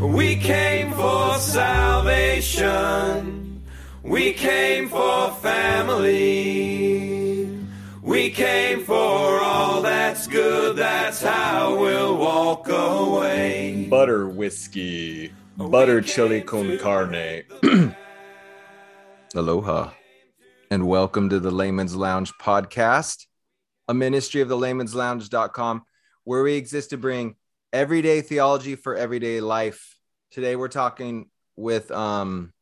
We came for salvation. We came for family. We came for all that's good. That's how we'll walk away. Butter whiskey. Butter chili con carne. Aloha. And welcome to the Layman's Lounge podcast, a ministry of the layman's lounge.com, where we exist to bring everyday theology for everyday life. Today we're talking with um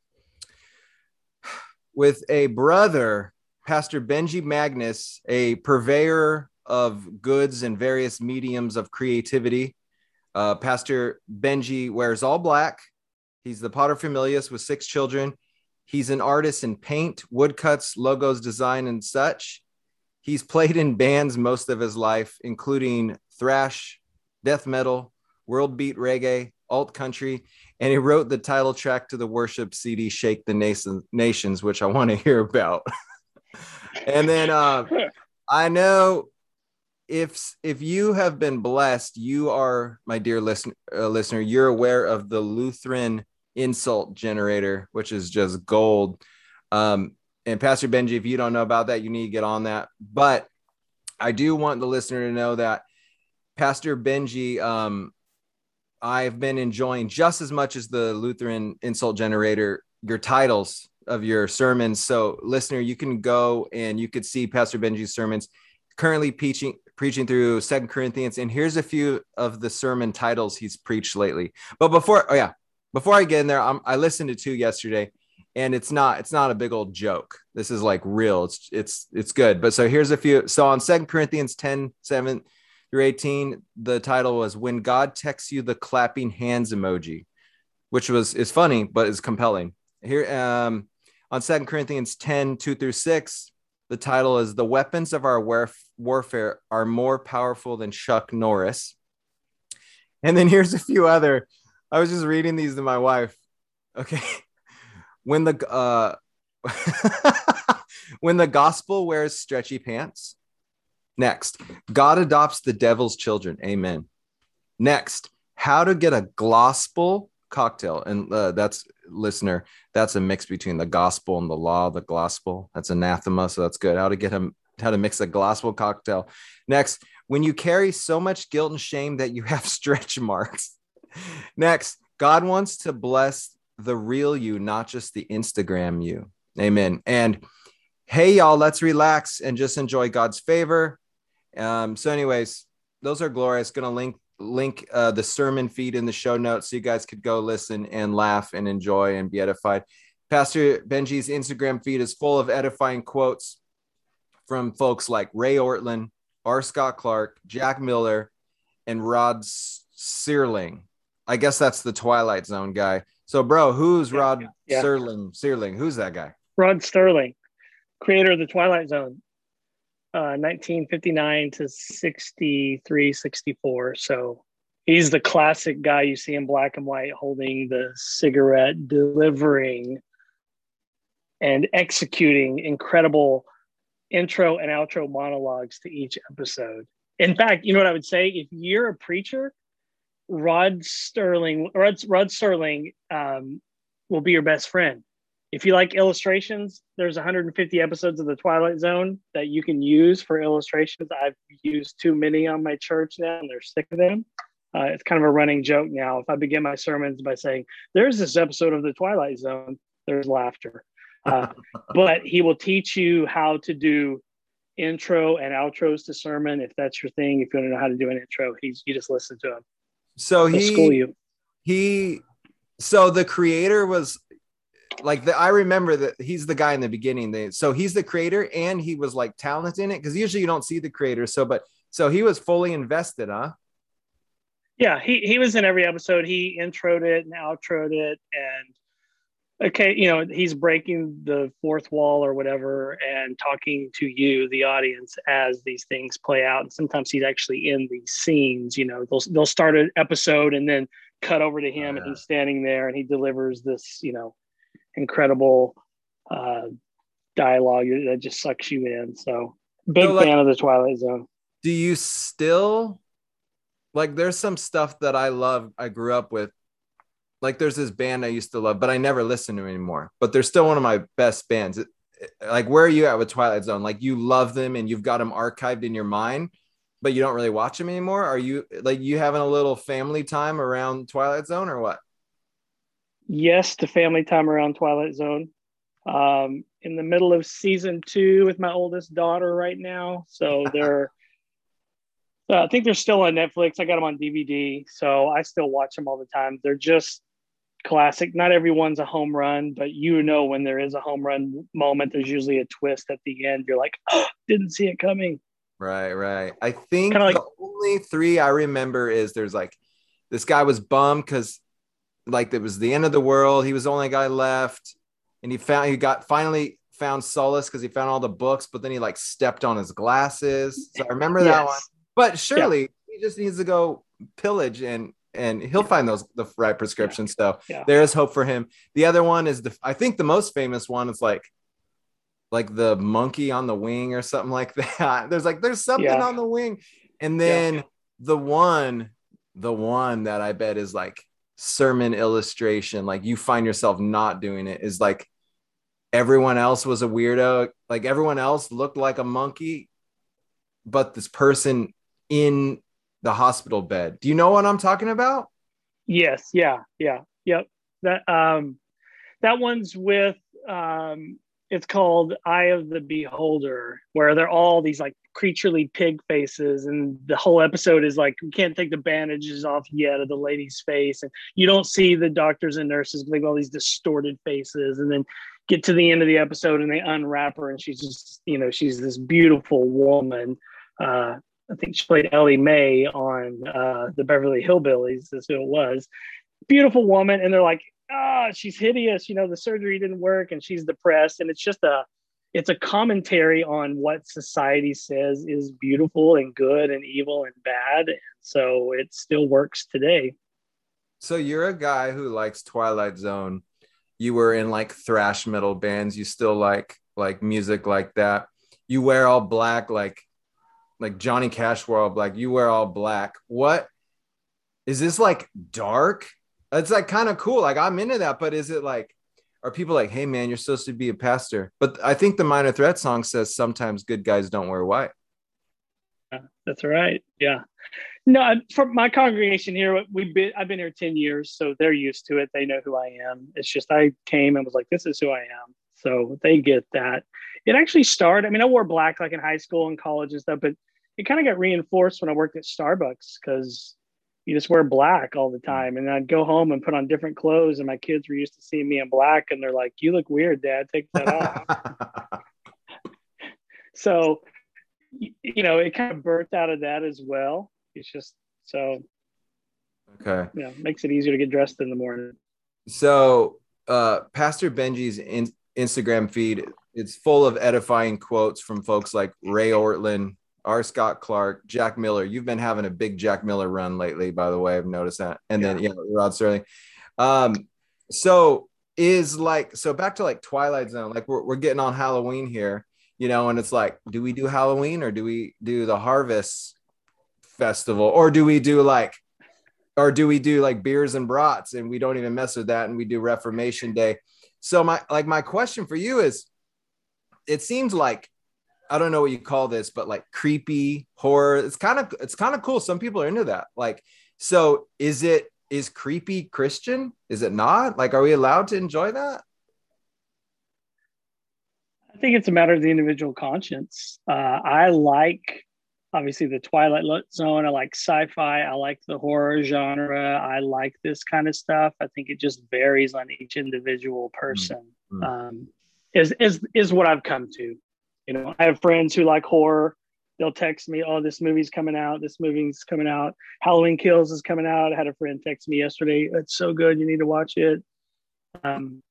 with a brother, Pastor Benji Magness, a purveyor of goods and various mediums of creativity. Uh, Pastor Benji wears all black. He's the Potter paterfamilias with six children. He's an artist in paint, woodcuts, logos, design, and such. He's played in bands most of his life, including thrash, death metal, world beat reggae, alt country, and he wrote the title track to the worship CD "Shake the Nation, Nations," which I want to hear about. and then uh, I know if if you have been blessed, you are my dear listen, uh, listener. You're aware of the Lutheran insult generator, which is just gold. Um, and Pastor Benji, if you don't know about that, you need to get on that. But I do want the listener to know that Pastor Benji, um, I've been enjoying just as much as the Lutheran insult generator, your titles of your sermons. So, listener, you can go and you could see Pastor Benji's sermons currently preaching preaching through Second Corinthians. And here's a few of the sermon titles he's preached lately. But before, oh yeah, before I get in there, I'm, I listened to two yesterday, and it's not it's not a big old joke. This is like real. It's it's it's good. But so here's a few. So on Second Corinthians 10, 7 through 18, the title was When God Texts You the Clapping Hands Emoji, which was is funny, but is compelling. Here um on Second Corinthians 10, 2 through 6, the title is The Weapons of Our Warf- Warfare Are More Powerful Than Chuck Norris. And then here's a few other. I was just reading these to my wife. Okay. When the uh when the gospel wears stretchy pants. Next, God adopts the devil's children. Amen. Next, how to get a gospel cocktail. And uh, that's listener, that's a mix between the gospel and the law, the gospel. That's anathema. So that's good. How to get him, how to mix a gospel cocktail. Next, when you carry so much guilt and shame that you have stretch marks. Next, God wants to bless the real you, not just the Instagram you. Amen. And hey, y'all, let's relax and just enjoy God's favor. Um, so, anyways, those are glorious. Gonna link link uh, the sermon feed in the show notes so you guys could go listen and laugh and enjoy and be edified. Pastor Benji's Instagram feed is full of edifying quotes from folks like Ray Ortlund, R. Scott Clark, Jack Miller, and Rod Searling. I guess that's the Twilight Zone guy. So, bro, who's Rod yeah. Serling? Searling? Who's that guy? Rod Sterling, creator of the Twilight Zone, uh, 1959 to 63, 64. So he's the classic guy you see in black and white holding the cigarette, delivering and executing incredible intro and outro monologues to each episode. In fact, you know what I would say? If you're a preacher, Rod Sterling, Rod, Rod Sterling um, will be your best friend if you like illustrations, there's 150 episodes of the Twilight Zone that you can use for illustrations. I've used too many on my church now, and they're sick of them. Uh, it's kind of a running joke now. If I begin my sermons by saying, "There's this episode of the Twilight Zone," there's laughter. Uh, but he will teach you how to do intro and outros to sermon if that's your thing. If you want to know how to do an intro, he's you just listen to him. So He'll school you. he so the creator was like the, I remember that he's the guy in the beginning. They, so he's the creator and he was like talented in it because usually you don't see the creator. So, but so he was fully invested, huh? Yeah, he he was in every episode. He introed it and outroed it, and okay, you know, he's breaking the fourth wall or whatever, and talking to you, the audience, as these things play out. And sometimes he's actually in these scenes. You know, they'll they'll start an episode and then cut over to him, and Yeah. he's standing there, and he delivers this, you know, incredible uh, dialogue that just sucks you in. So, big So, like- fan of the Twilight Zone. Do you still like? There's some stuff that I love. I grew up with, like there's this band I used to love, but I never listen to anymore. But they're still one of my best bands. Like, where are you at with Twilight Zone? Like, you love them and you've got them archived in your mind, but you don't really watch them anymore. Are you like you having a little family time around Twilight Zone or what? Yes, to family time around Twilight Zone. Um, in the middle of season two with my oldest daughter right now, so they're. Uh, I think they're still on Netflix. I got them on DVD, so I still watch them all the time. They're just classic. Not everyone's a home run, but you know when there is a home run moment, there's usually a twist at the end. You're like, oh, didn't see it coming. Right, right. I think Kinda like- the only three I remember is there's like this guy was bummed because like it was the end of the world. He was the only guy left, and he found he got finally found solace because he found all the books, but then he like stepped on his glasses. So I remember that one. But surely he just needs to go pillage and and he'll find those the right prescriptions. So Yeah. there is hope for him. The other one is the I think the most famous one is like like the monkey on the wing or something like that. There's like there's something Yeah. on the wing. And then the one, the one that I bet is like sermon illustration, like you find yourself not doing it, is like everyone else was a weirdo. Like everyone else looked like a monkey, but this person in the hospital bed. Do you know what I'm talking about? Yes, yeah, yeah, yep. That um that one's with um it's called Eye of the Beholder, where they're all these like creaturely pig faces, and the whole episode is like we can't take the bandages off yet of the lady's face, and you don't see the doctors and nurses got all these distorted faces, and then get to the end of the episode and they unwrap her, and she's just you know she's this beautiful woman. Uh, I think she played Ellie Mae on uh, the Beverly Hillbillies. That's who it was. Beautiful woman, and they're like, ah, she's hideous. You know, the surgery didn't work, and she's depressed. And it's just a, it's a commentary on what society says is beautiful and good and evil and bad. And so it still works today. So you're a guy who likes Twilight Zone. You were in like thrash metal bands. You still like like music like that. You wear all black, like like Johnny Cash wore all black. You wear all black. What is this like dark? It's like kind of cool. Like I'm into that, but is it like are people like, hey man, you're supposed to be a pastor? But I think the minor threat song says sometimes good guys don't wear white. That's right. Yeah. No, for my congregation here, we've been I've been here 10 years, so they're used to it. They know who I am. It's just I came and was like, this is who I am. So they get that. It actually started, I mean, I wore black like in high school and college and stuff, but it kind of got reinforced when I worked at Starbucks because you just wear black all the time. And I'd go home and put on different clothes, and my kids were used to seeing me in black, and they're like, You look weird, Dad. Take that off. so you know it kind of birthed out of that as well it's just so okay. you know makes it easier to get dressed in the morning So, uh, Pastor Benji's in- Instagram feed it's full of edifying quotes from folks like Ray Ortlund, R. Scott Clark, Jack Miller. You've been having a big Jack Miller run lately, by the way. I've noticed that. And then yeah, Rod Sterling. Um, so is like so back to like Twilight Zone. Like we're we're getting on Halloween here, you know, and it's like, do we do Halloween or do we do the Harvest Festival or do we do like or do we do like beers and brats and we don't even mess with that and we do reformation day so my like my question for you is it seems like i don't know what you call this but like creepy horror. It's kind of it's kind of cool. Some people are into that. Like so is it is creepy christian? Is it not? Like are we allowed to enjoy that? I think it's a matter of the individual conscience. Uh, i like obviously the twilight zone. I like sci-fi. I like the horror genre. I like this kind of stuff. I think it just varies on each individual person Mm. um, is is is what i've come to you know i have friends who like horror. They'll text me oh this movie's coming out. This movie's coming out. Halloween kills is coming out. I had a friend text me yesterday it's so good. You need to watch it. Um,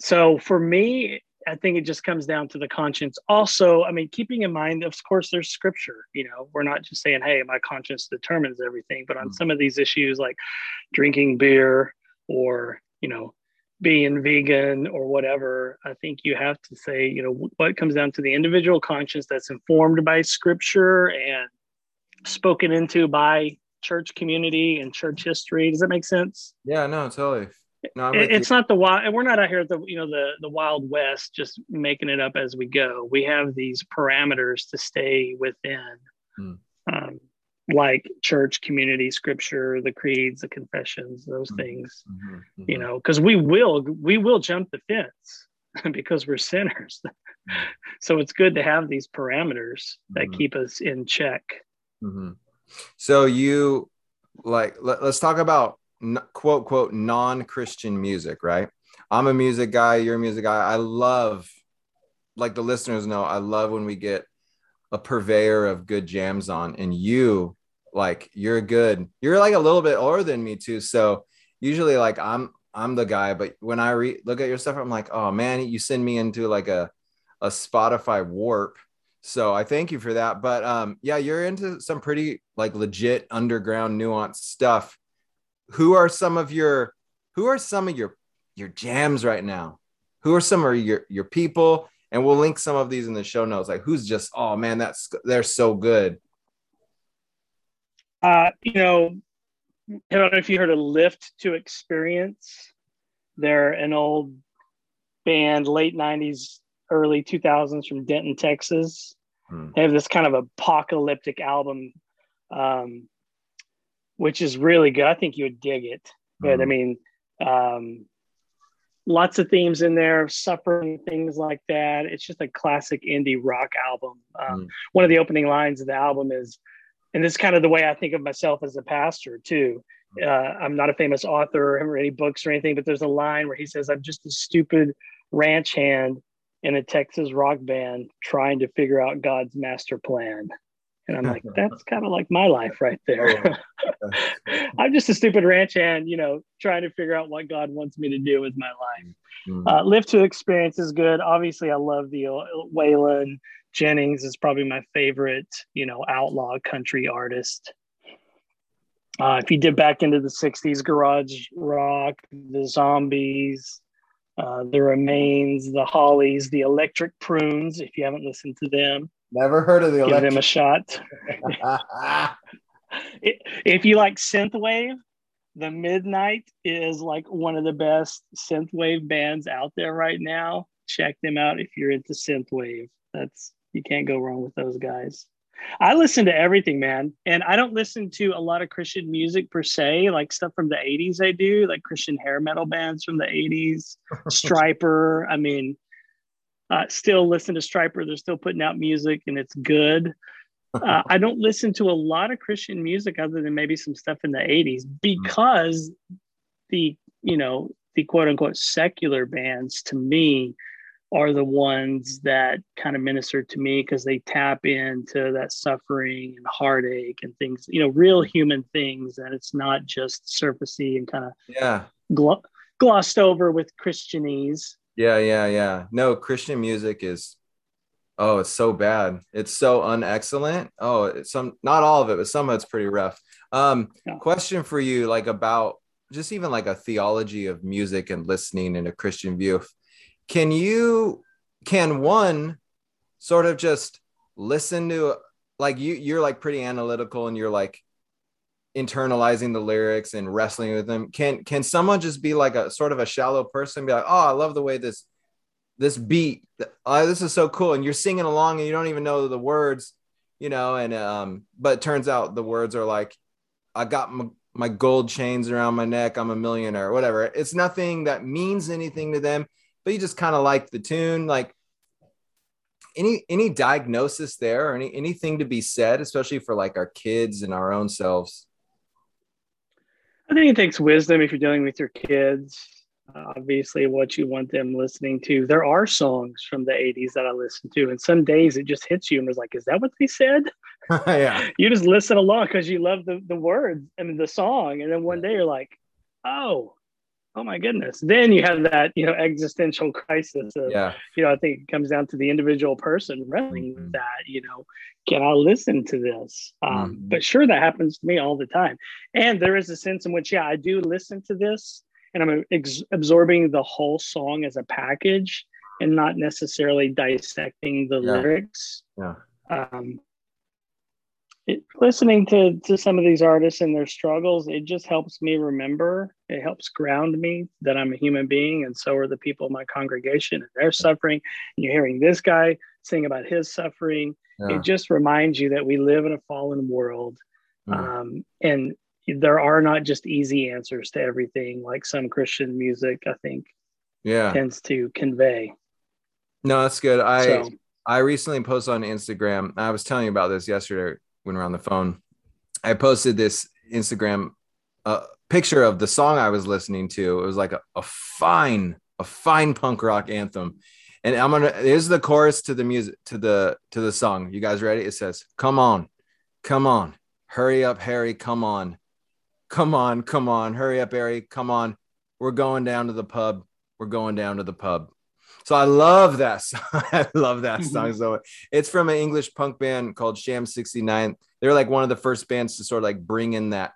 so for me i think it just comes down to the conscience. Also i mean keeping in mind of course there's scripture you know. We're not just saying hey my conscience determines everything. But on Mm. some of these issues like drinking beer or you know being vegan or whatever i think you have to say you know what comes down to the individual conscience that's informed by scripture and spoken into by church community and church history. Does that make sense? Yeah, no, totally. No, it, it's not the wild. We're not out here at the you know the the wild west, just making it up as we go. We have these parameters to stay within, hmm. Like church, community, scripture, the creeds, the confessions, those mm-hmm. things. Mm-hmm. Mm-hmm. You know, because we will we will jump the fence because we're sinners. Mm-hmm. so it's good to have these parameters that mm-hmm. keep us in check. Mm-hmm. So you like let, us talk about quote quote non-christian music right i'm a music guy you're a music guy i love like the listeners know i love when we get a purveyor of good jams on and you like you're good you're like a little bit older than me too so usually like i'm i'm the guy but when i re- look at your stuff i'm like oh man you send me into like a a spotify warp so i thank you for that but um yeah you're into some pretty like legit underground nuanced stuff who are some of your who are some of your your jams right now? Who are some of your your people? And we'll link some of these in the show notes. Like who's just oh man, that's they're so good. Uh, you know, I don't know if you heard of Lift to Experience. They're an old band, late '90s, early 2000s from Denton, Texas. Hmm. They have this kind of apocalyptic album um, which is really good. I think you would dig it. But mm. I mean, um, lots of themes in there, suffering, things like that. It's just a classic indie rock album. Um, mm. One of the opening lines of the album is, and this is kind of the way I think of myself as a pastor too. Uh, I'm not a famous author or any books or anything, but there's a line where he says, "I'm just a stupid ranch hand in a Texas rock band trying to figure out God's master plan." And I'm like, that's kind of like my life right there. Oh, I'm just a stupid ranch hand, you know, trying to figure out what God wants me to do with my life. Mm-hmm. Uh, Lift to Experience is good. Obviously, I love the Waylon Jennings is probably my favorite, you know, outlaw country artist. Uh, if you dip back into the 60s, garage rock, the zombies, uh, the remains, the hollies, the electric prunes, if you haven't listened to them. Never heard of the Give electric. them a shot. if you like synthwave, the Midnight is like one of the best synthwave bands out there right now. Check them out if you're into synthwave. That's you can't go wrong with those guys. I listen to everything, man. And I don't listen to a lot of Christian music per se, like stuff from the 80s I do, like Christian hair metal bands from the 80s, Stryper. I mean, uh, still listen to Stryper. They're still putting out music and it's good. Uh, I don't listen to a lot of Christian music other than maybe some stuff in the 80s because the, you know, the quote unquote secular bands to me are the ones that kind of minister to me because they tap into that suffering and heartache and things, you know, real human things. And it's not just surfacey and kind of yeah gl- glossed over with Christianese. Yeah, yeah, yeah. No, Christian music is oh, it's so bad. It's so unexcellent. Oh, it's some not all of it, but some of it's pretty rough. Um, yeah. question for you, like about just even like a theology of music and listening in a Christian view. Can you can one sort of just listen to like you you're like pretty analytical and you're like internalizing the lyrics and wrestling with them. Can can someone just be like a sort of a shallow person be like oh i love the way this this beat oh, this is so cool and you're singing along and you don't even know the words you know and um but turns out the words are like i got my, my gold chains around my neck i'm a millionaire whatever. It's nothing that means anything to them but you just kind of like the tune like any any diagnosis there or any anything to be said especially for like our kids and our own selves I think it takes wisdom if you're dealing with your kids. Obviously, what you want them listening to. There are songs from the 80s that I listen to, and some days it just hits you and it's like, is that what they said? yeah. You just listen along because you love the, the words and the song. And then one day you're like, oh, oh my goodness. Then you have that, you know, existential crisis. Of, yeah. You know, I think it comes down to the individual person wrestling mm-hmm. with that, you know, can I listen to this? Um, mm-hmm. But sure, that happens to me all the time. And there is a sense in which, yeah, I do listen to this and I'm ex- absorbing the whole song as a package and not necessarily dissecting the yeah. lyrics. Yeah. Um, it, listening to to some of these artists and their struggles it just helps me remember it helps ground me that i'm a human being and so are the people in my congregation and they're suffering and you're hearing this guy sing about his suffering yeah. it just reminds you that we live in a fallen world mm. um, and there are not just easy answers to everything like some christian music i think yeah tends to convey no that's good i so, I recently posted on Instagram. I was telling you about this yesterday when we are on the phone. I posted this Instagram uh, picture of the song I was listening to. It was like a, a fine, a fine punk rock anthem. And I'm gonna here's the chorus to the music to the to the song. You guys ready? It says, Come on, come on, hurry up, Harry, come on, come on, come on, hurry up, Harry, come on. We're going down to the pub. We're going down to the pub. So I love that song. I love that mm-hmm. song so it's from an English punk band called Sham 69. They're like one of the first bands to sort of like bring in that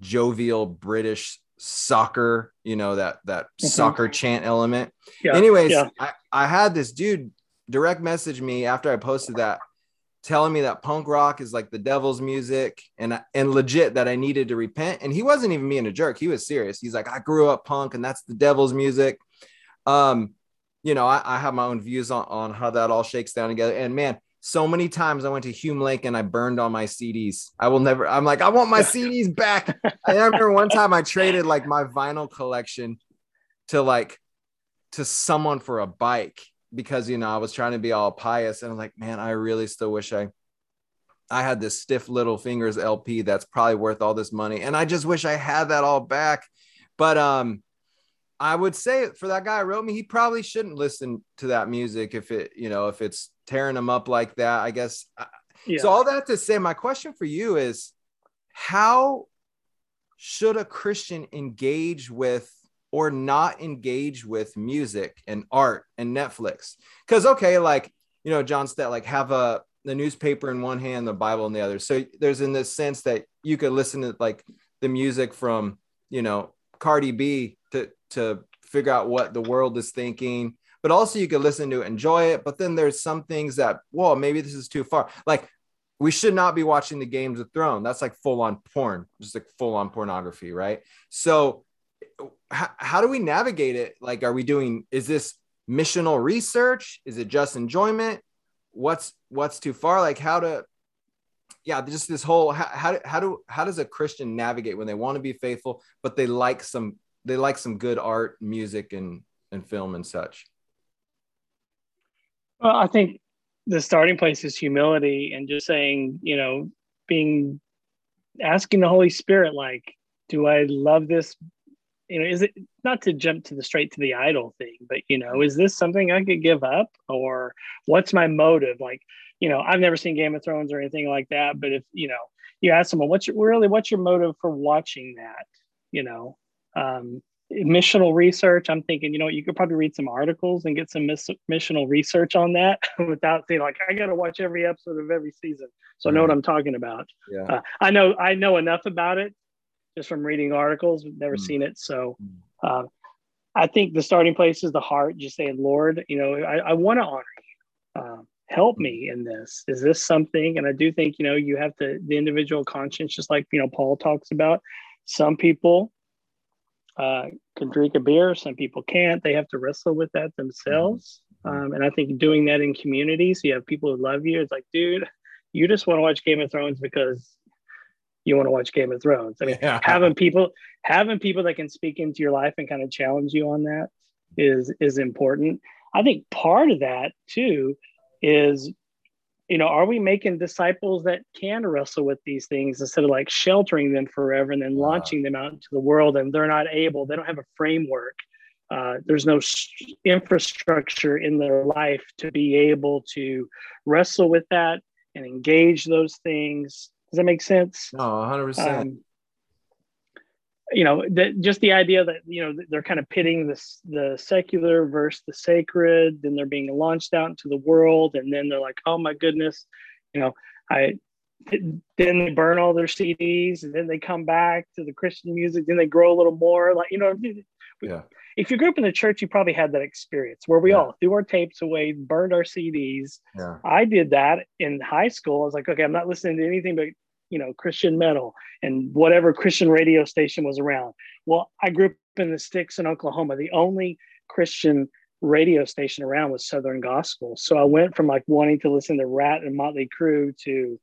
jovial British soccer, you know, that that mm-hmm. soccer chant element. Yeah, Anyways, yeah. I, I had this dude direct message me after I posted that telling me that punk rock is like the devil's music and and legit that I needed to repent and he wasn't even being a jerk he was serious he's like I grew up punk and that's the devil's music um you know, I, I have my own views on, on how that all shakes down together. And man, so many times I went to Hume Lake and I burned all my CDs. I will never, I'm like, I want my CDs back. I remember one time I traded like my vinyl collection to like to someone for a bike because you know I was trying to be all pious and I'm like, man, I really still wish I I had this stiff little fingers LP that's probably worth all this money. And I just wish I had that all back. But um I would say for that guy who wrote me, he probably shouldn't listen to that music if it, you know, if it's tearing him up like that. I guess. Yeah. So all that to say, my question for you is, how should a Christian engage with or not engage with music and art and Netflix? Because okay, like you know, John Stott, like have a the newspaper in one hand, the Bible in the other. So there's in this sense that you could listen to like the music from you know Cardi B to figure out what the world is thinking but also you can listen to it enjoy it but then there's some things that well maybe this is too far. Like we should not be watching the games of throne that's like full on porn just like full on pornography right? So how, how do we navigate it? Like are we doing is this missional research? Is it just enjoyment? What's what's too far? Like how to yeah just this whole how, how, how do how does a christian navigate when they want to be faithful but they like some they like some good art, music, and and film and such. Well, I think the starting place is humility and just saying, you know, being asking the Holy Spirit, like, do I love this? You know, is it not to jump to the straight to the idol thing, but you know, is this something I could give up, or what's my motive? Like, you know, I've never seen Game of Thrones or anything like that, but if you know, you ask someone, what's your really what's your motive for watching that? You know, um, missional research i'm thinking you know you could probably read some articles and get some miss- missional research on that without saying like i gotta watch every episode of every season. So i know what i'm talking about. Yeah. Uh, i know i know enough about it just from reading articles never mm. seen it. So mm. uh, i think the starting place is the heart just saying lord you know i, I want to honor you. Uh, help me in this. Is this something? And i do think you know you have to the individual conscience just like you know paul talks about some people uh, can drink a beer. Some people can't. They have to wrestle with that themselves. Mm-hmm. Um, and I think doing that in community, so you have people who love you. It's like, dude, you just want to watch Game of Thrones because you want to watch Game of Thrones. I mean, yeah. having people having people that can speak into your life and kind of challenge you on that is is important. I think part of that too is you know, are we making disciples that can wrestle with these things instead of like sheltering them forever and then wow. launching them out into the world and they're not able, they don't have a framework. Uh, there's no infrastructure in their life to be able to wrestle with that and engage those things. Does that make sense? No, 100%. Um, you know that just the idea that you know they're kind of pitting this the secular versus the sacred then they're being launched out into the world and then they're like oh my goodness you know i then they burn all their cds and then they come back to the christian music then they grow a little more like you know yeah. if you grew up in the church you probably had that experience where we yeah. all threw our tapes away burned our cds yeah. i did that in high school i was like okay i'm not listening to anything but you know, Christian metal and whatever Christian radio station was around. Well, I grew up in the sticks in Oklahoma. The only Christian radio station around was Southern Gospel. So I went from like wanting to listen to Ratt and Motley Crue to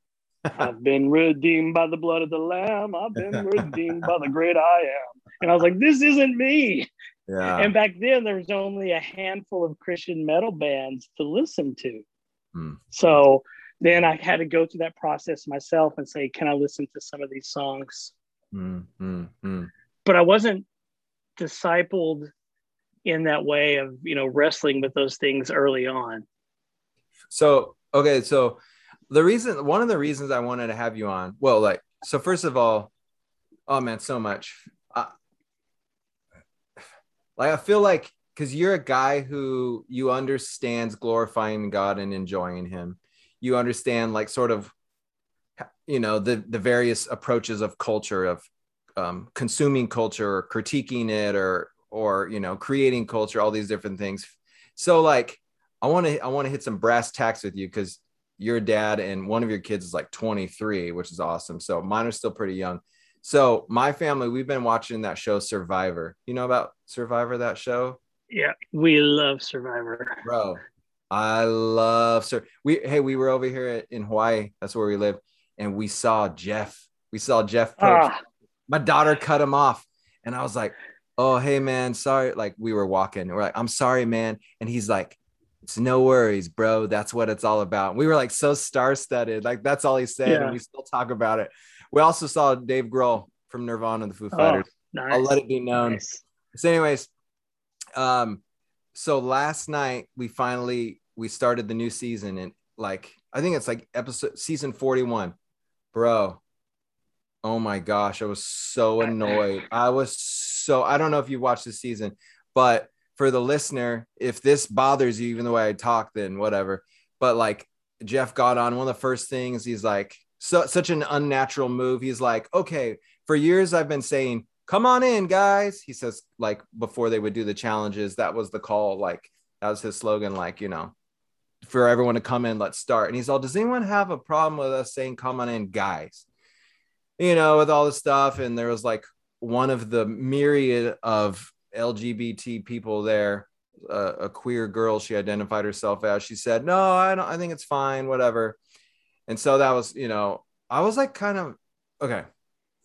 I've been redeemed by the blood of the Lamb. I've been redeemed by the great I am. And I was like, this isn't me. Yeah. And back then, there was only a handful of Christian metal bands to listen to. Mm. So then I had to go through that process myself and say, can I listen to some of these songs? Mm, mm, mm. But I wasn't discipled in that way of, you know, wrestling with those things early on. So, okay. So, the reason, one of the reasons I wanted to have you on, well, like, so first of all, oh man, so much. I, like, I feel like because you're a guy who you understands glorifying God and enjoying Him. You understand, like, sort of, you know, the the various approaches of culture of um, consuming culture or critiquing it or or you know creating culture all these different things. So like i want to i want to hit some brass tacks with you because your dad and one of your kids is like 23 which is awesome. So mine are still pretty young. So my family we've been watching that show survivor. You know about survivor that show? Yeah, we love Survivor. bro i love sir. We hey we were over here in hawaii. That's where we live. And we saw jeff. We saw jeff. Ah, my daughter cut him off. And i was like oh hey man sorry. Like we were walking. We're like i'm sorry man. And he's like it's no worries bro. That's what it's all about. We were like so star-studded. Like that's all he said Yeah. and we still talk about it. We also saw dave grohl from nirvana and the foo oh, fighters. Nice. i'll let it be known. Nice. so anyways um so last night we finally we started the new season and like i think it's like episode season 41 bro oh my gosh i was so annoyed. I was so i don't know if you watched the season but for the listener if this bothers you even the way i talk then whatever. But like jeff got on one of the first things he's like so such an unnatural move. He's like okay for years i've been saying come on in guys. He says like before they would do the challenges that was the call like that was his slogan like you know for everyone to come in let's start. And he's all does anyone have a problem with us saying come on in guys? You know with all this stuff. And there was like one of the myriad of lgbt people there a queer girl she identified herself as. She said no i don't i think it's fine whatever. And so that was you know i was like kind of okay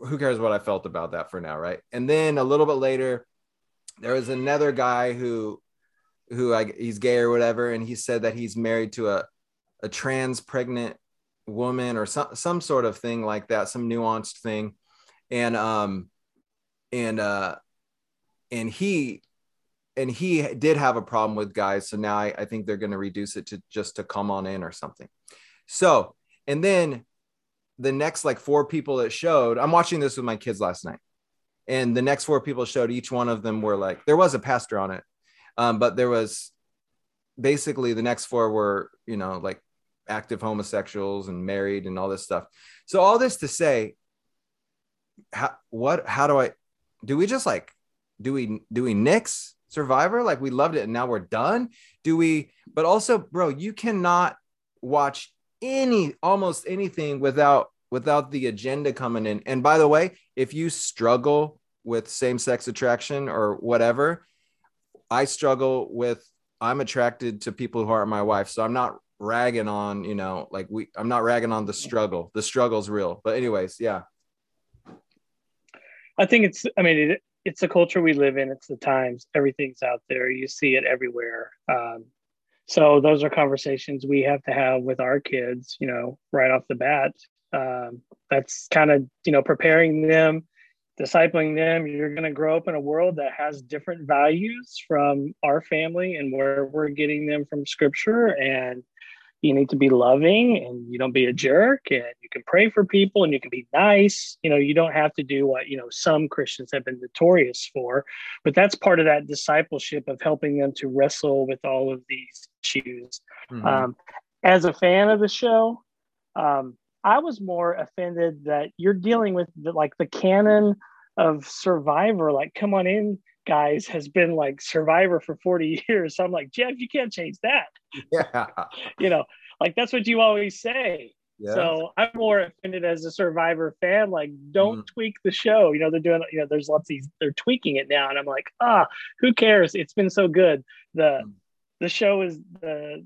who cares what I felt about that for now, right? And then a little bit later, there was another guy who, who I, he's gay or whatever, and he said that he's married to a, a trans pregnant woman or some some sort of thing like that, some nuanced thing, and um, and uh, and he, and he did have a problem with guys, so now I, I think they're going to reduce it to just to come on in or something. So, and then the next like four people that showed, I'm watching this with my kids last night. And the next four people showed, each one of them were like, there was a pastor on it. Um, but there was basically the next four were, you know, like active homosexuals and married and all this stuff. So all this to say, how, what, how do I, do we just like, do we, do we nix survivor? Like we loved it and now we're done. Do we, but also bro, you cannot watch any almost anything without without the agenda coming in and by the way if you struggle with same-sex attraction or whatever i struggle with i'm attracted to people who aren't my wife so i'm not ragging on you know like we i'm not ragging on the struggle the struggle's real but anyways yeah I think it's. I mean, it, it's the culture we live in. It's the times. Everything's out there. You see it everywhere. Um, so those are conversations we have to have with our kids. You know, right off the bat. Um, that's kind of you know preparing them, discipling them. You're going to grow up in a world that has different values from our family and where we're getting them from Scripture and you need to be loving and you don't be a jerk and you can pray for people and you can be nice you know you don't have to do what you know some christians have been notorious for but that's part of that discipleship of helping them to wrestle with all of these issues Mhm. um, as a fan of the show um, i was more offended that you're dealing with the, like the canon of survivor like come on in guys has been like survivor for 40 years so i'm like jeff you can't change that yeah you know like that's what you always say Yeah. So I'm more offended as a Survivor fan. Like, don't Mhm. tweak the show. You know, they're doing. You know, there's lots of these. They're tweaking it now, and I'm like, ah, who cares? It's been so good. The Mhm. the show is the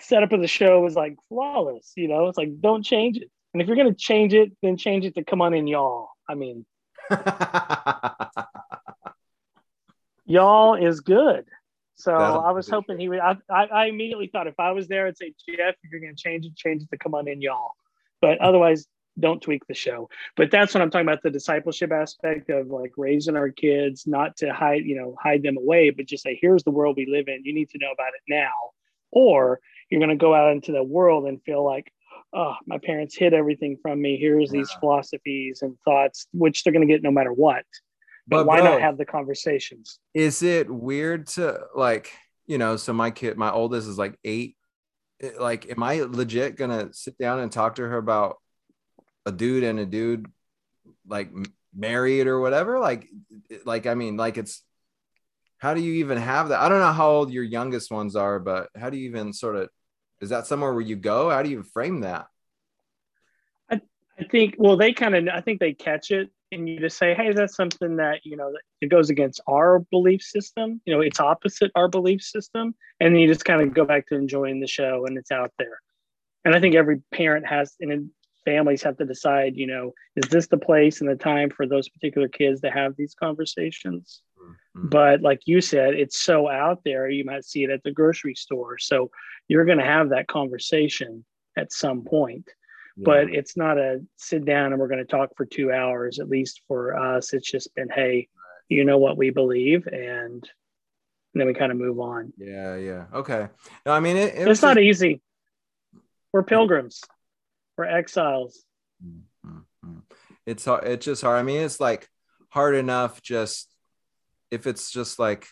setup of the show was like flawless. You know, it's like don't change it. And if you're gonna change it, then change it to come on in, y'all. I mean, y'all is good. So That'll I was hoping he would. I, I, I immediately thought if I was there, I'd say, Jeff, if you're going to change it, change it to come on in, y'all. But hmm. otherwise, don't tweak the show. But that's what I'm talking about the discipleship aspect of like raising our kids, not to hide, you know, hide them away, but just say, here's the world we live in. You need to know about it now. Or you're going to go out into the world and feel like, oh, my parents hid everything from me. Here's these philosophies and thoughts, which they're going to get no matter what. But, why bro- not have the conversations? is it weird to like you know so my kid my oldest is like eight eh, like am i legit gonna sit down and talk to her about a dude and a dude like married or whatever like eh, like i mean like it's how do you even have that? I don't know how old your youngest ones are but how do you even sort of is that somewhere where you go? How do you frame that? I think well they kind of I think they catch it and you just say hey that's something that you know it goes against our belief system. You know it's opposite our belief system and then you just kind of go back to enjoying the show and it's out there. And I think every parent has and families have to decide you know is this the place and the time for those particular kids to have these conversations Mhm. but like you said it's so out there you might see it at the grocery store. So you're going to have that conversation at some point. But it's not a sit down and we're going to talk for two hours at least for us. It's just been hey you know what we believe and then we kind of move on. Yeah yeah. Okay. No i mean it, it it's not just- easy. We're pilgrims. We're exiles. Mhm. It's hard. It's just hard. I mean, it's like hard enough just if it's just like,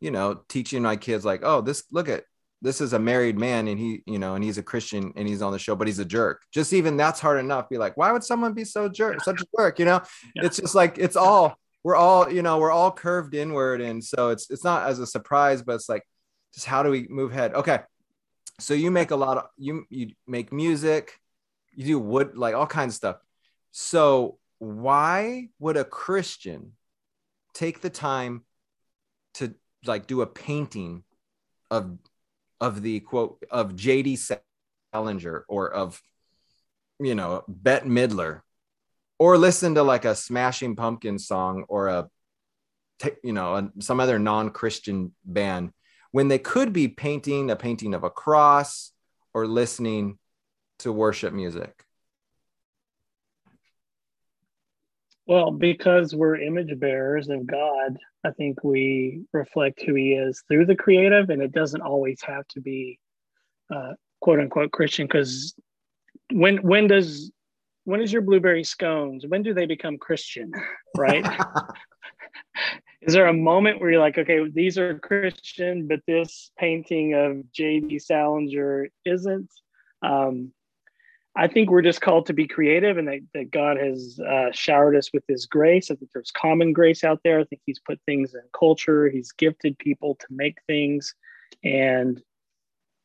you know, teaching my kids like, oh, this look at this is a married man and he, you know, and he's a Christian and he's on the show, but he's a jerk. Just even that's hard enough. Be like, why would someone be so jerk, such a jerk? You know, Yeah. it's just like it's all we're all, you know, we're all curved inward. And so it's it's not as a surprise, but it's like just how do we move ahead? Okay. So you make a lot of you you make music, you do wood like all kinds of stuff. So why would a Christian take the time to like do a painting of of the quote of JD Salinger or of you know Bette Midler or listen to like a Smashing Pumpkins song or a you know some other non-Christian band when they could be painting a painting of a cross or listening to worship music well because we're image bearers of god i think we reflect who he is through the creative and it doesn't always have to be uh, quote unquote christian because when when does when is your blueberry scones? When do they become christian right? Is there a moment where you're like okay these are christian but this painting of jd salinger isn't? Um, i think we're just called to be creative and that, that god has uh, showered us with his grace i think there's common grace out there i think he's put things in culture he's gifted people to make things and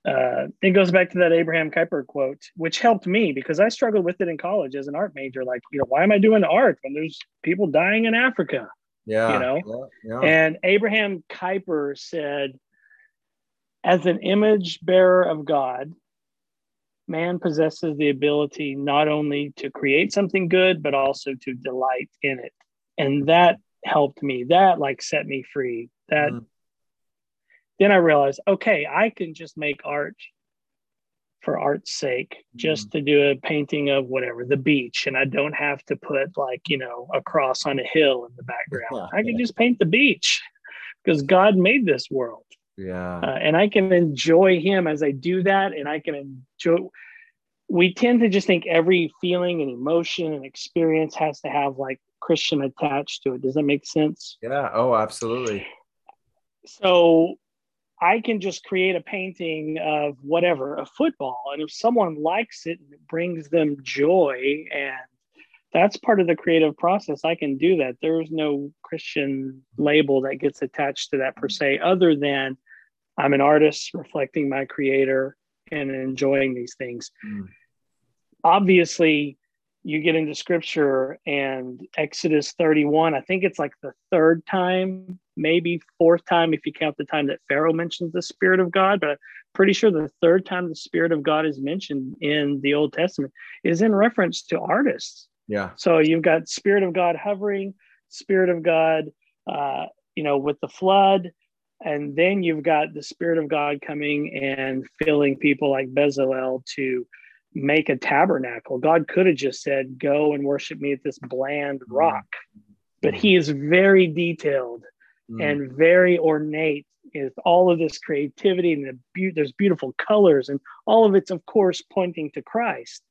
uh, it goes back to that Abraham Kuyper quote, which helped me because I struggled with it in college as an art major. Like, you know, why am I doing art when there's people dying in Africa? yeah You know? yeah, yeah. And Abraham Kuyper said, as an image bearer of God, man possesses the ability not only to create something good, but also to delight in it. And that helped me. That like set me free. That Mhm. then I realized, okay, I can just make art for art's sake, just to do a painting of whatever, the beach. And I don't have to put like, you know, a cross on a hill in the background. Yeah, I can yeah. just paint the beach because God made this world. Yeah Uh, and I can enjoy him as I do that. And I can enjoy. We tend to just think every feeling and emotion and experience has to have like Christian attached to it. Does that make sense? yeah oh absolutely so I can just create a painting of whatever, a football. And if someone likes it and it brings them joy, and that's part of the creative process, I can do that. There's no Christian label that gets attached to that per se, other than I'm an artist reflecting my creator and enjoying these things. Mm. obviously you get into scripture and Exodus 31, I think it's like the third time, maybe fourth time if you count the time that Pharaoh mentions the Spirit of God, but I'm pretty sure the third time the Spirit of God is mentioned in the Old Testament is in reference to artists. Yeah. So you've got Spirit of God hovering, Spirit of God, uh, you know, with the flood. And then you've got the Spirit of God coming and filling people like Bezalel to make a tabernacle. God could have just said, Go and worship me at this bland mm-hmm. rock. But he is very detailed mm. and very ornate with all of this creativity and the be- there's beautiful colors and all of it's of course pointing to Christ.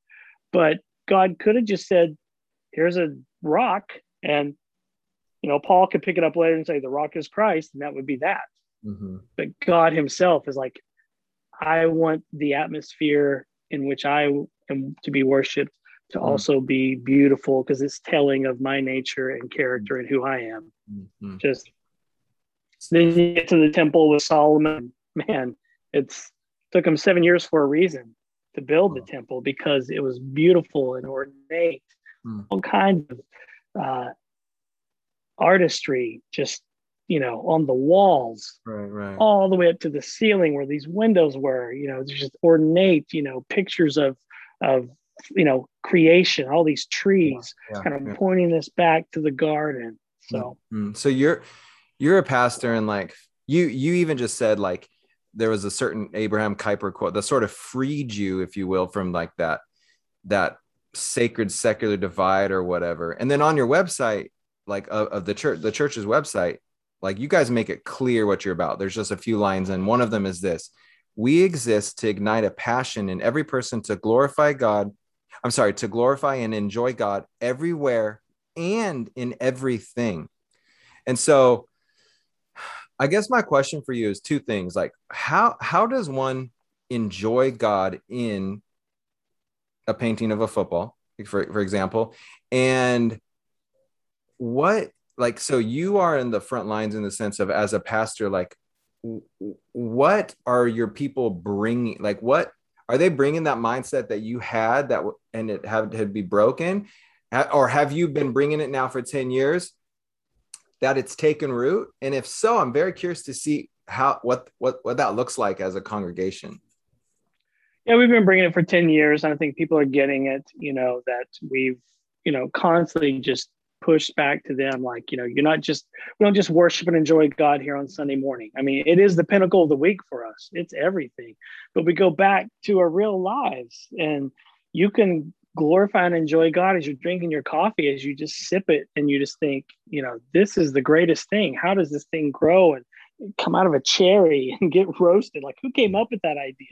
But God could have just said, Here's a rock, and you know, Paul could pick it up later and say the rock is Christ, and that would be that. Mm-hmm. But God Himself is like, I want the atmosphere in which I am to be worshipped to mm-hmm. also be beautiful because it's telling of my nature and character and who I am. Mm-hmm. Just then you get to the temple with Solomon. Man, it's took him seven years for a reason to build the temple because it was beautiful and ornate, mm. all kinds of uh, artistry, just you know, on the walls, right, right. all the way up to the ceiling where these windows were. You know, just ornate. You know, pictures of of you know creation, all these trees, yeah, kind of yeah. pointing this back to the garden. So, mm-hmm. so you're you're a pastor, and like you you even just said like there was a certain Abraham Kuyper quote that sort of freed you, if you will, from like that that sacred secular divide or whatever. And then on your website, like of, of the church, the church's website, like you guys make it clear what you're about. There's just a few lines, and one of them is this we exist to ignite a passion in every person to glorify God. I'm sorry, to glorify and enjoy God everywhere and in everything. And so I guess my question for you is two things. Like how how does one enjoy God in a painting of a football, for, for example? And what like so you are in the front lines in the sense of as a pastor like what are your people bringing like what are they bringing that mindset that you had that and it had to be broken? Or have you been bringing it now for 10 years that it's taken root? And if so i'm very curious to see how what what what that looks like as a congregation. Yeah we've been bringing it for 10 years and i think people are getting it you know that we've you know constantly just pushed back to them like you know you're not just we don't just worship and enjoy god here on sunday morning. I mean it is the pinnacle of the week for us. It's everything. But we go back to our real lives and you can glorify and enjoy god as you're drinking your coffee as you just sip it and you just think you know this is the greatest thing. How does this thing grow and come out of a cherry and get roasted? Like who came up with that idea?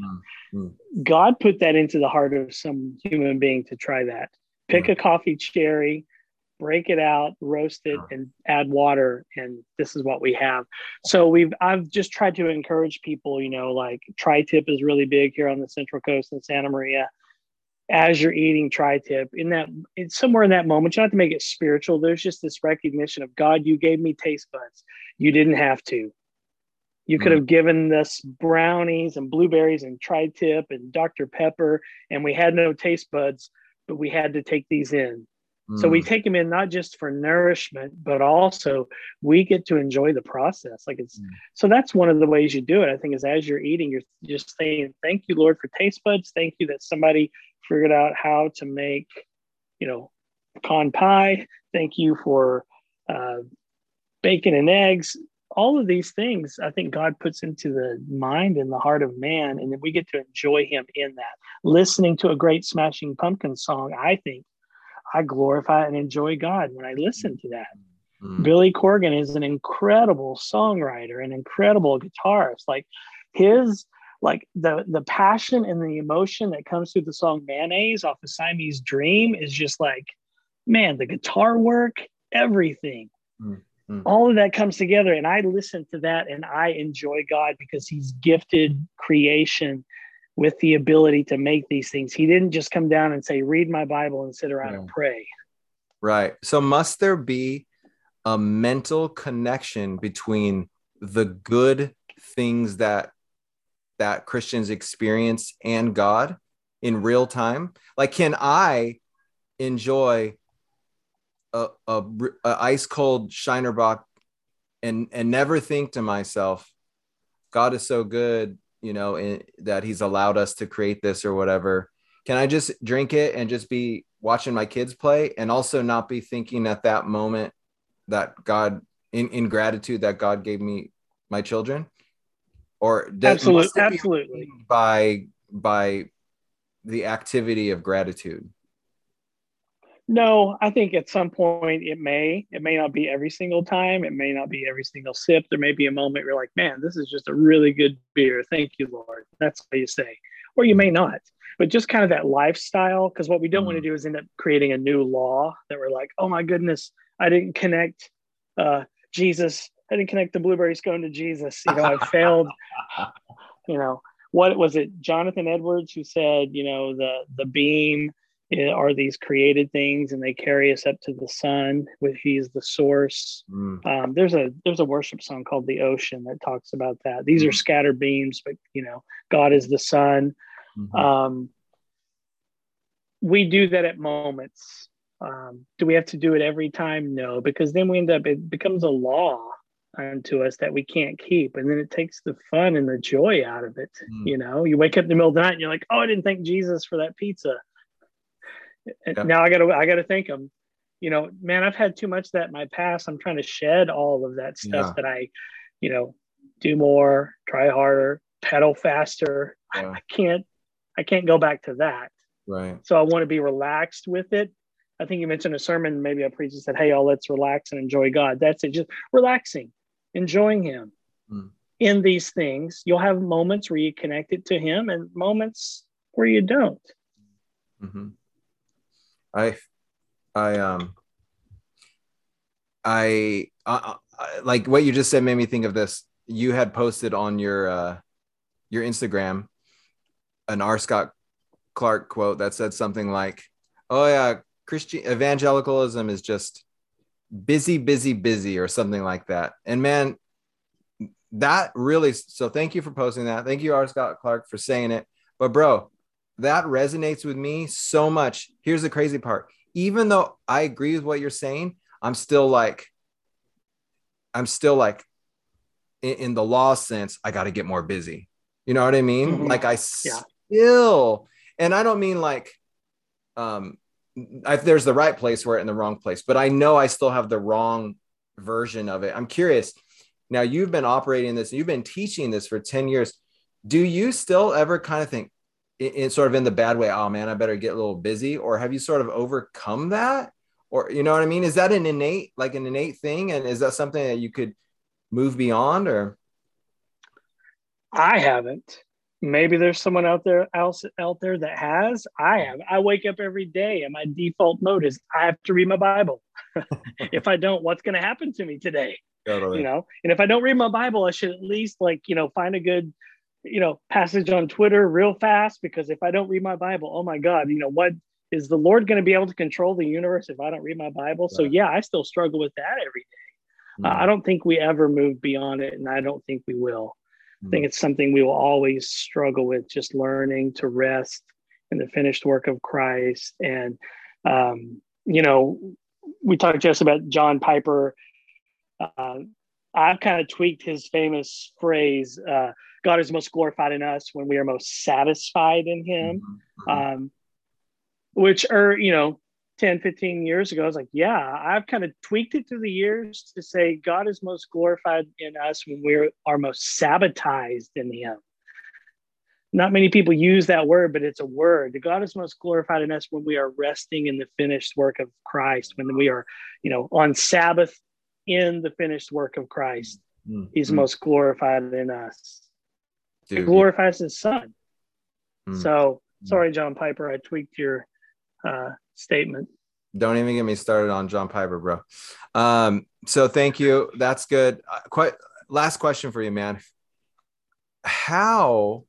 Mm-hmm. god put that into the heart of some human being to try that. Pick mm-hmm. a coffee cherry break it out, roast it, and add water, and this is what we have. So we've I've just tried to encourage people, you know, like tri-tip is really big here on the Central Coast in Santa Maria. As you're eating tri-tip, in that it's somewhere in that moment, you don't have to make it spiritual. There's just this recognition of God, you gave me taste buds. You didn't have to. You could mm. have given us brownies and blueberries and tri-tip and Dr. Pepper, and we had no taste buds, but we had to take these in so we mm. take them in not just for nourishment, but also we get to enjoy the process. Like it's mm. so that's one of the ways you do it. I think is as you're eating, you're just saying, "Thank you, Lord, for taste buds. Thank you that somebody figured out how to make, you know, con pie. Thank you for uh, bacon and eggs. All of these things, I think God puts into the mind and the heart of man, and then we get to enjoy Him in that. Listening to a great Smashing Pumpkin song, I think I glorify and enjoy God when I listen to that. Mm-hmm. Billy Corgan is an incredible songwriter, an incredible guitarist. Like his like the the passion and the emotion that comes through the song Mayonnaise off of Siamese Dream is just like, man, the guitar work, everything. Mm-hmm. All of that comes together. And I listen to that and I enjoy God because He's gifted creation with the ability to make these things. He didn't just come down and say, read my Bible and sit around yeah. and pray. Right. So, must there be a mental connection between the good things that that Christians experience and God? in real time? Like, can I enjoy a, a, a ice cold Shiner Bock and and never think to myself, God is so good, you know, in, that He's allowed us to create this or whatever. Can I just drink it and just be watching my kids play and also not be thinking at that moment that God in, in gratitude that God gave me my children? Or does, absolutely, absolutely by by the activity of gratitude. No, I think at some point it may. It may not be every single time. It may not be every single sip. There may be a moment where you're like, man, this is just a really good beer. Thank you, Lord. That's how you say. Or you may not. But just kind of that lifestyle, because what we don't mm want to do is end up creating a new law that we're like, oh my goodness, I didn't connect uh, Jesus. I didn't connect the blueberry scone to Jesus. You know, I failed. You know, what was it? Jonathan Edwards who said, you know, the the beam are these created things and they carry us up to the sun which he's the source mm. um, there's a there's a worship song called the ocean that talks about that these mm. are scattered beams but you know god is the sun mm-hmm. um, we do that at moments um, do we have to do it every time no because then we end up it becomes a law unto us that we can't keep and then it takes the fun and the joy out of it mm. you know you wake up in the middle of the night and you're like oh i didn't thank jesus for that pizza yeah. now I gotta I gotta thank him. You know, man, I've had too much that in my past. I'm trying to shed all of that stuff yeah. that I, you know, do more, try harder, pedal faster. Yeah. I can't I can't go back to that. Right. So I want to be relaxed with it. I think you mentioned a sermon, maybe a preacher said, Hey, all let's relax and enjoy God. That's it, just relaxing, enjoying Him. Mm. In these things, you'll have moments where you connect it to Him and moments where you don't. Mm-hmm. I, I, um, I, I, I, like what you just said made me think of this. You had posted on your, uh, your Instagram an R. Scott Clark quote that said something like, "Oh yeah, Christian evangelicalism is just busy, busy, busy," or something like that. And man, that really. So thank you for posting that. Thank you, R. Scott Clark, for saying it. But bro, that resonates with me so much. Here's the crazy part. Even though I agree with what you're saying, I'm still like, I'm still like, in, in the law sense, I got to get more busy. You know what I mean? Mm-hmm. Like I yeah. still, and I don't mean like, um, I, there's the right place for it and the wrong place, but I know I still have the wrong version of it. I'm curious. Now you've been operating this, you've been teaching this for 10 years. Do you still ever kind of think, in, sort of in the bad way oh man i better get a little busy or have you sort of overcome that? Or you know what i mean? Is that an innate like an innate thing? And is that something that you could move beyond or? I haven't. Maybe there's someone out there else out there that has. I have. I wake up every day and my default mode is i have to read my bible. If i don't what's going to happen to me today? Totally. you know? And if i don't read my bible i should at least like you know find a good you know, passage on Twitter real fast because if I don't read my Bible, oh my God, you know, what is the Lord going to be able to control the universe if I don't read my Bible? Right. So yeah, I still struggle with that every day. Mm. Uh, I don't think we ever move beyond it, and I don't think we will. Mm. I think it's something we will always struggle with, just learning to rest in the finished work of Christ. And um, you know, we talked just about John Piper. Uh, I've kind of tweaked his famous phrase. Uh, God is most glorified in us when we are most satisfied in Him. Mm-hmm. mm-hmm. Um, which are, you know, 10, 15 years ago, I was like, yeah, I've kind of tweaked it through the years to say God is most glorified in us when we are most sabbatized in Him. Not many people use that word, but it's a word. God is most glorified in us when we are resting in the finished work of Christ, when we are, you know, on Sabbath in the finished work of Christ. Mm-hmm. He's most glorified in us. Dude, it glorifies his son. Mm. So sorry, John Piper, I tweaked your uh, statement. Don't even get me started on John Piper, bro. Um, so thank you. That's good. Uh, quite last question for you, man. How,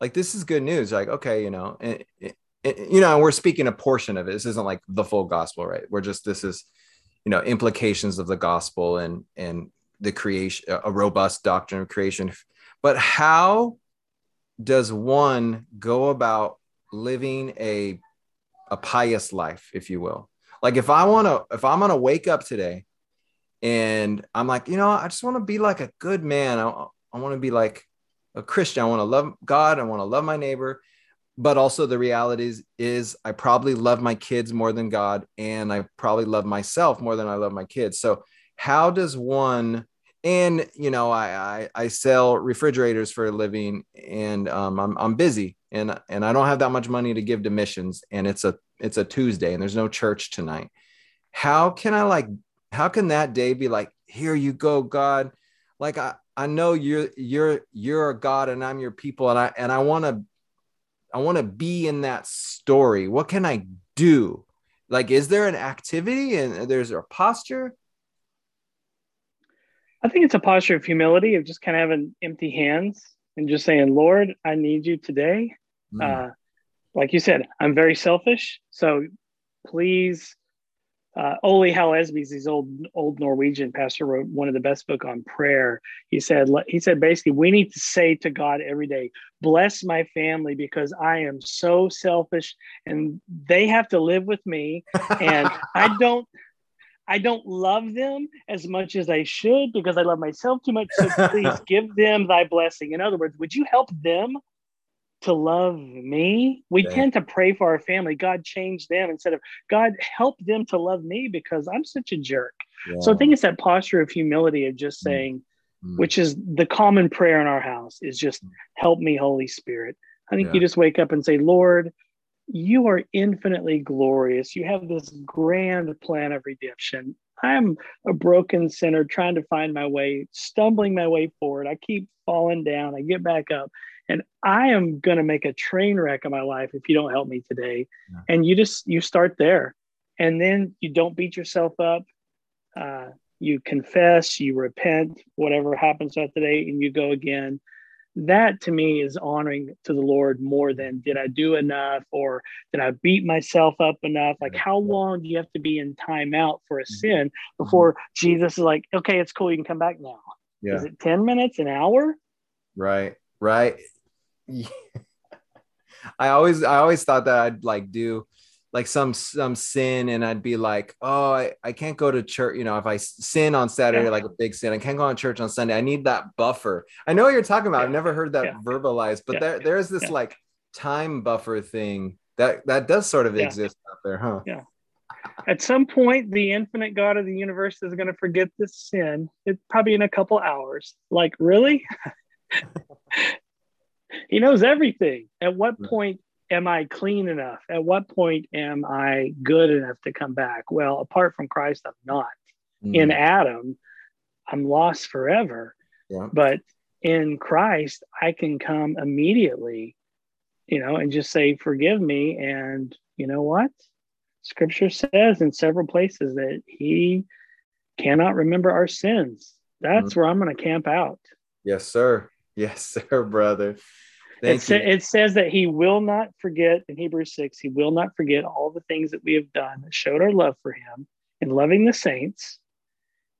like, this is good news. Like, okay, you know, it, it, it, you know, we're speaking a portion of it. This isn't like the full gospel, right? We're just this is, you know, implications of the gospel and and the creation, a robust doctrine of creation but how does one go about living a a pious life, if you will. Like if I want to, if I'm gonna wake up today, and I'm like, you know, I just want to be like a good man. I, I want to be like a Christian. I want to love God. I want to love my neighbor. But also the reality is, is I probably love my kids more than God, and I probably love myself more than I love my kids. So how does one and you know I, I, I sell refrigerators for a living and um, I'm, I'm busy and and i don't have that much money to give to missions and it's a it's a tuesday and there's no church tonight how can i like how can that day be like here you go god like i i know you're you're you're a god and i'm your people and i and i want to i want to be in that story what can i do like is there an activity and there's a posture I think it's a posture of humility of just kind of having empty hands and just saying, Lord, I need you today. Mm. Uh, like you said, I'm very selfish. So please, uh, Ole Hallesby, his old old Norwegian pastor, wrote one of the best book on prayer. He said he said basically we need to say to God every day, "Bless my family because I am so selfish and they have to live with me, and I don't I don't love them as much as I should because I love myself too much. So please give them thy blessing. In other words, would you help them to love me? We yeah. tend to pray for our family. God change them instead of God help them to love me because I'm such a jerk. Yeah. So I think it's that posture of humility of just mm. saying, mm. which is the common prayer in our house is just mm. help me, Holy Spirit. I think yeah. you just wake up and say, Lord, you are infinitely glorious. You have this grand plan of redemption. I'm a broken sinner trying to find my way, stumbling my way forward. I keep falling down. I get back up. And I am going to make a train wreck of my life if you don't help me today. Yeah. And you just, you start there. And then you don't beat yourself up. Uh, you confess, you repent, whatever happens that day, and you go again that to me is honoring to the Lord more than did I do enough or did I beat myself up enough? Like, how long do you have to be in timeout for a mm-hmm. sin before mm-hmm. Jesus is like, okay, it's cool, you can come back now? Yeah. Is it 10 minutes, an hour? Right, right. I always I always thought that I'd like do like some some sin and I'd be like, oh, I, I can't go to church. You know, if I sin on Saturday, yeah. like a big sin, I can't go on church on Sunday. I need that buffer. I know what you're talking about. Yeah. I've never heard that yeah. verbalized, but there there's this like time buffer thing that that does sort of exist out there, huh? Yeah. At some point, the infinite God of the universe is going to forget this sin. It's probably in a couple hours. Like, really? he knows everything. At what point am I clean enough? At what point am I good enough to come back? Well, apart from Christ, I'm not. Mm. In Adam, I'm lost forever. Yeah. But in Christ, I can come immediately, you know, and just say, Forgive me. And you know what? Scripture says in several places that He cannot remember our sins. That's mm. where I'm going to camp out. Yes, sir. Yes, sir, brother. It, sa- it, says that he will not forget in Hebrews 6, he will not forget all the things that we have done that showed our love for him in loving the saints,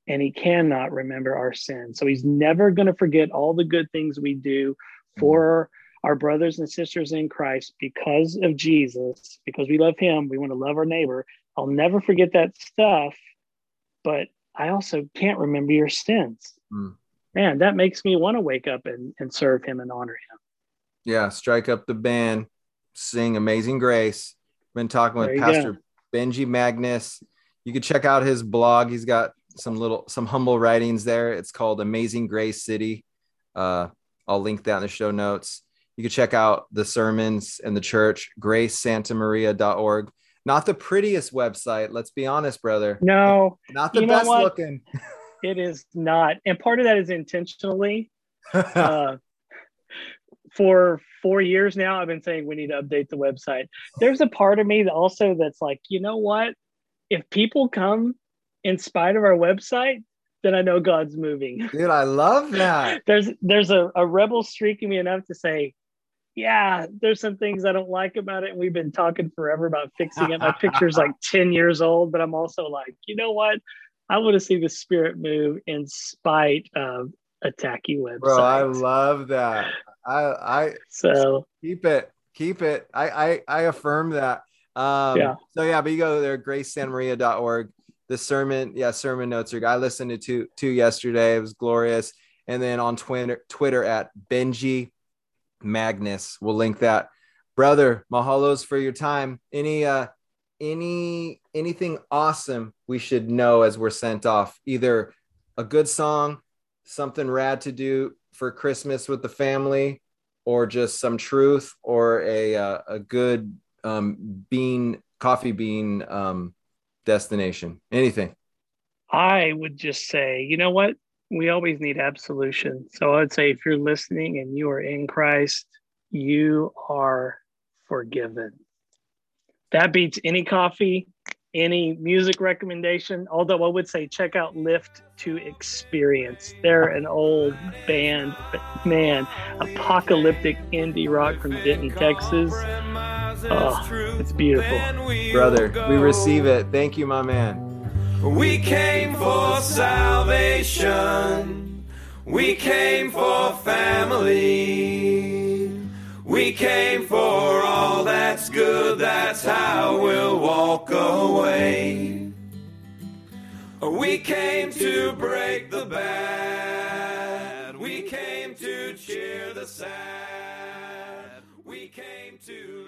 and he cannot remember our sins. So he's never going to forget all the good things we do for mm-hmm. our brothers and sisters in Christ because of Jesus, because we love him. We want to love our neighbor. I'll never forget that stuff, but I also can't remember your sins. Mm. Man, that makes me want to wake up and, and serve him and honor him yeah, strike up the band, sing Amazing Grace. Been talking with Pastor go. Benji Magness. You can check out his blog. He's got some little some humble writings there. It's called Amazing Grace City. Uh, I'll link that in the show notes. You can check out the sermons and the church, gracesantamaria.org. Not the prettiest website, let's be honest, brother. No, not the best looking. it is not. And part of that is intentionally. Uh, for four years now, I've been saying we need to update the website. There's a part of me that also that's like, you know what? If people come in spite of our website, then I know God's moving. Dude, I love that. there's there's a, a rebel streaking me enough to say, yeah, there's some things I don't like about it. And we've been talking forever about fixing it. My picture's like 10 years old, but I'm also like, you know what? I want to see the spirit move in spite of a tacky website. Bro, I love that. I I so keep it Keep it. I I, I affirm that. Um, Yeah. So yeah, but you go there, gracesantamaria.org. The sermon, yeah, sermon notes are. I listened to two two yesterday. It was glorious. And then on Twitter, Twitter at Benji Magness. We'll link that. Brother, mahalos for your time. Any uh any anything awesome we should know as we're sent off? Either a good song, something rad to do for Christmas with the family, or just some truth, or a uh, a good um, bean coffee bean um, destination. Anything. I would just say, you know what? We always need absolution. So I'd say if you're listening and you are in Christ, you are forgiven. That beats any coffee, any music recommendation. Although I would say check out Lift to Experience. They're an old band, but man, apocalyptic indie rock from Denton, Texas. Oh, it's beautiful. Brother, we receive it. Thank you, my man. We came for salvation. We came for family. We came for all that's good, that's how we'll walk away. We came to break the bad, we came to cheer the sad, we came to